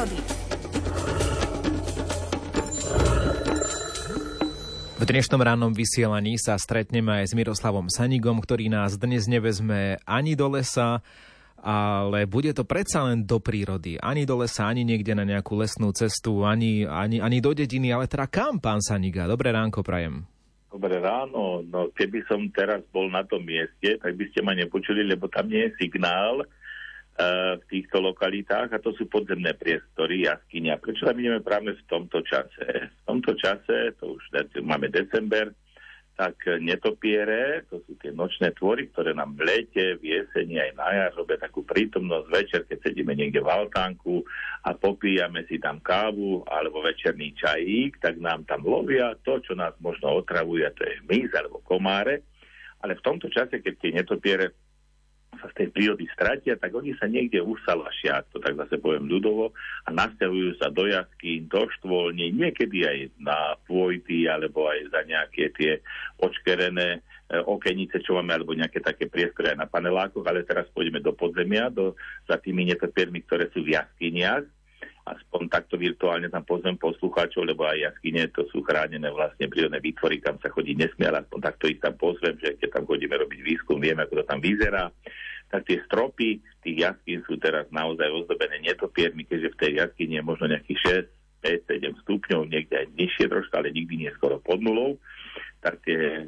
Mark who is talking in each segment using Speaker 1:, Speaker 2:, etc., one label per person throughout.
Speaker 1: prírody.
Speaker 2: V dnešnom rannom vysielaní sa stretneme aj s Miroslavom Sanigom, ktorý nás dnes nevezme ani do lesa, ale bude to predsa len do prírody. Ani do lesa, ani niekde na nejakú lesnú cestu, ani, ani, ani do dediny, ale teda kam, pán Saniga? Dobré ránko, prajem.
Speaker 3: Dobré ráno, no keby som teraz bol na tom mieste, tak by ste ma nepočuli, lebo tam nie je signál v týchto lokalitách a to sú podzemné priestory, jaskynia. Prečo tam ideme práve v tomto čase? V tomto čase, to už máme december, tak netopiere, to sú tie nočné tvory, ktoré nám v lete, v jeseni aj na jar robia takú prítomnosť večer, keď sedíme niekde v altánku a popíjame si tam kávu alebo večerný čajík, tak nám tam lovia to, čo nás možno otravuje, to je hmyz alebo komáre. Ale v tomto čase, keď tie netopiere sa z tej prírody stratia, tak oni sa niekde usalašia, to tak zase poviem ľudovo, a nasťahujú sa do jaskýn, do štvolní, niekedy aj na pôjty, alebo aj za nejaké tie očkerené e, okenice, čo máme, alebo nejaké také priestory aj na panelákoch, ale teraz pôjdeme do podzemia, do, za tými netopiermi, ktoré sú v jaskyniach, aspoň takto virtuálne tam pozvem poslucháčov, lebo aj jaskyne to sú chránené vlastne prírodné výtvory, kam sa chodí nesmie, ale aspoň takto ich tam pozvem, že keď tam chodíme robiť výskum, vieme, ako to tam vyzerá tak tie stropy tých jaskín sú teraz naozaj ozdobené netopiermi, keďže v tej jaskyni je možno nejakých 6, 5, 7 stupňov, niekde aj nižšie troška, ale nikdy nie skoro pod nulou, tak tie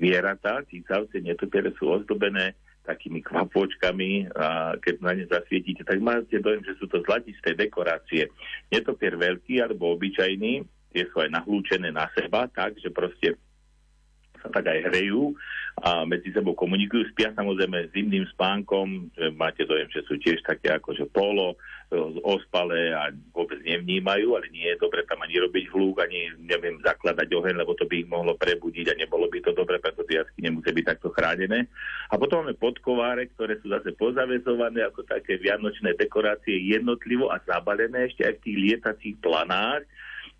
Speaker 3: zvieratá, cicavce, netopiere sú ozdobené takými kvapôčkami a keď na ne zasvietite, tak máte dojem, že sú to zlatisté dekorácie. Netopier veľký alebo obyčajný, tie sú aj nahlúčené na seba, tak, že proste sa tak aj hrejú a medzi sebou komunikujú, spia samozrejme zimným spánkom, máte dojem, že sú tiež také ako že polo, e, ospalé a vôbec nevnímajú, ale nie je dobre tam ani robiť hlúk, ani neviem zakladať oheň, lebo to by ich mohlo prebudiť a nebolo by to dobre, preto tie jasky nemusia byť takto chránené. A potom máme podkováre, ktoré sú zase pozavezované ako také vianočné dekorácie jednotlivo a zabalené ešte aj v tých lietacích planách,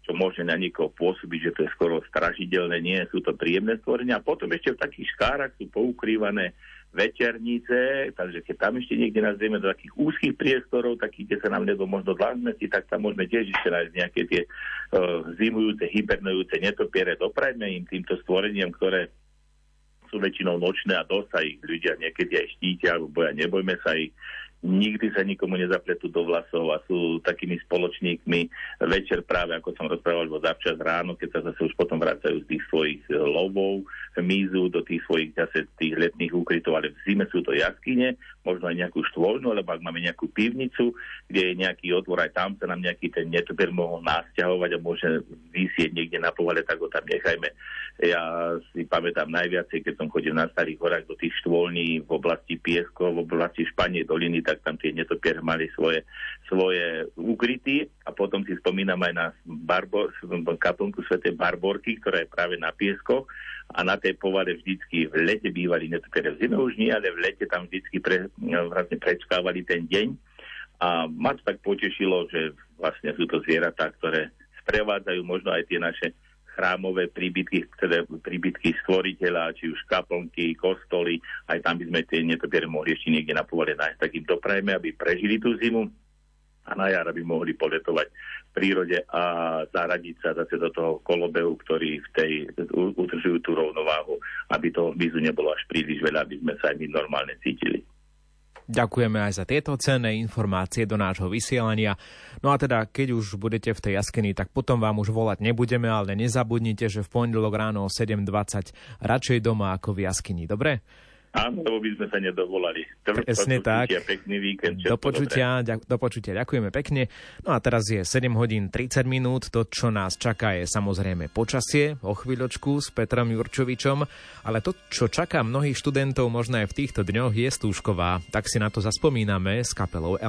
Speaker 3: čo môže na niekoho pôsobiť, že to je skoro strašidelné, nie sú to príjemné stvorenia. A potom ešte v takých škárach sú poukrývané večernice, takže keď tam ešte niekde nás do takých úzkých priestorov, takých, kde sa nám nedlo možno dlázmeti, tak tam môžeme tiež ešte nájsť nejaké tie uh, zimujúce, hibernujúce netopiere. Doprajme im týmto stvoreniam, ktoré sú väčšinou nočné a dosť sa ich ľudia niekedy aj štítia, alebo boja, nebojme sa ich, nikdy sa nikomu nezapletú do vlasov a sú takými spoločníkmi večer práve, ako som rozprával, alebo zavčas ráno, keď sa zase už potom vracajú z tých svojich e, lovov, mízu do tých svojich zase tých letných úkrytov, ale v zime sú to jaskyne, možno aj nejakú štvoľnú, alebo ak máme nejakú pivnicu, kde je nejaký otvor, aj tam sa nám nejaký ten netopier mohol nasťahovať a môže vysieť niekde na povale, tak ho tam nechajme. Ja si pamätám najviacej, keď som chodil na starých horách do tých štvolní v oblasti Pieskov, v oblasti Španie doliny, tak tam tie netopier mali svoje, svoje ukryty a potom si spomínam aj na barbo, kaplnku Sv. Barborky, ktorá je práve na Pieskoch a na tej povade vždycky v lete bývali netopiere. V zime už nie, ale v lete tam vždycky pre, vlastne prečkávali ten deň a ma to tak potešilo, že vlastne sú to zvieratá, ktoré sprevádzajú možno aj tie naše chrámové príbytky, teda príbytky stvoriteľa, či už kaplnky, kostoly, aj tam by sme tie netopiere mohli ešte niekde na povole nájsť. Tak im doprajme, aby prežili tú zimu a na jar, aby mohli poletovať v prírode a zaradiť sa zase do toho kolobehu, ktorý v tej udržujú tú rovnováhu, aby toho hmyzu nebolo až príliš veľa, aby sme sa aj my normálne cítili.
Speaker 2: Ďakujeme aj za tieto cenné informácie do nášho vysielania. No a teda, keď už budete v tej jaskyni, tak potom vám už volať nebudeme, ale nezabudnite, že v pondelok ráno o 7.20 radšej doma ako v jaskyni. Dobre?
Speaker 3: Áno, lebo by sme sa nedovolali.
Speaker 2: Presne tak.
Speaker 3: Pekný víkend.
Speaker 2: Do počutia, ďak, do počutia, ďakujeme pekne. No a teraz je 7 hodín 30 minút. To, čo nás čaká, je samozrejme počasie o chvíľočku s Petrom Jurčovičom, ale to, čo čaká mnohých študentov možno aj v týchto dňoch, je stúžková. Tak si na to zaspomíname s kapelou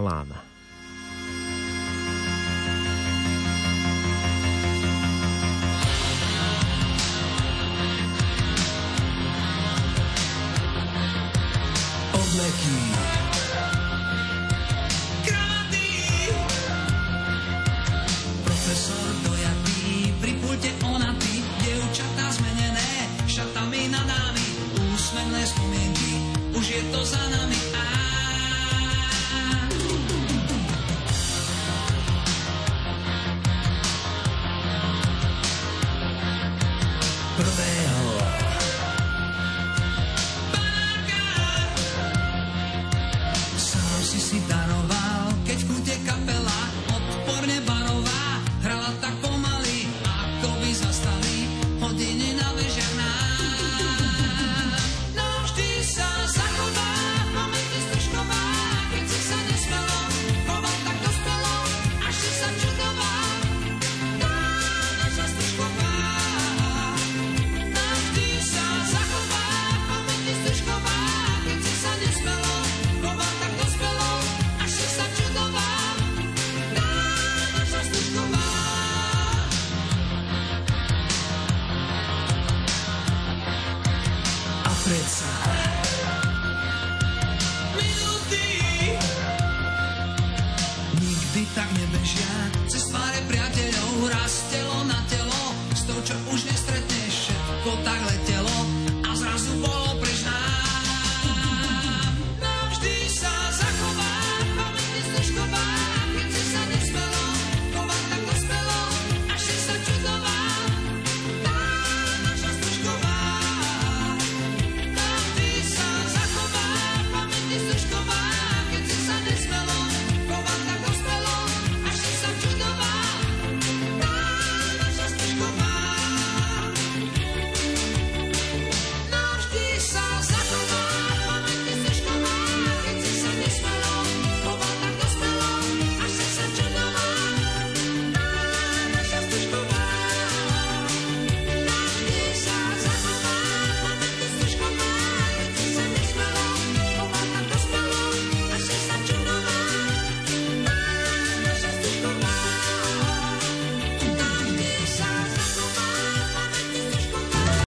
Speaker 2: boli nad nami, úsmevné spomienky,
Speaker 4: už je to za nami. Prvé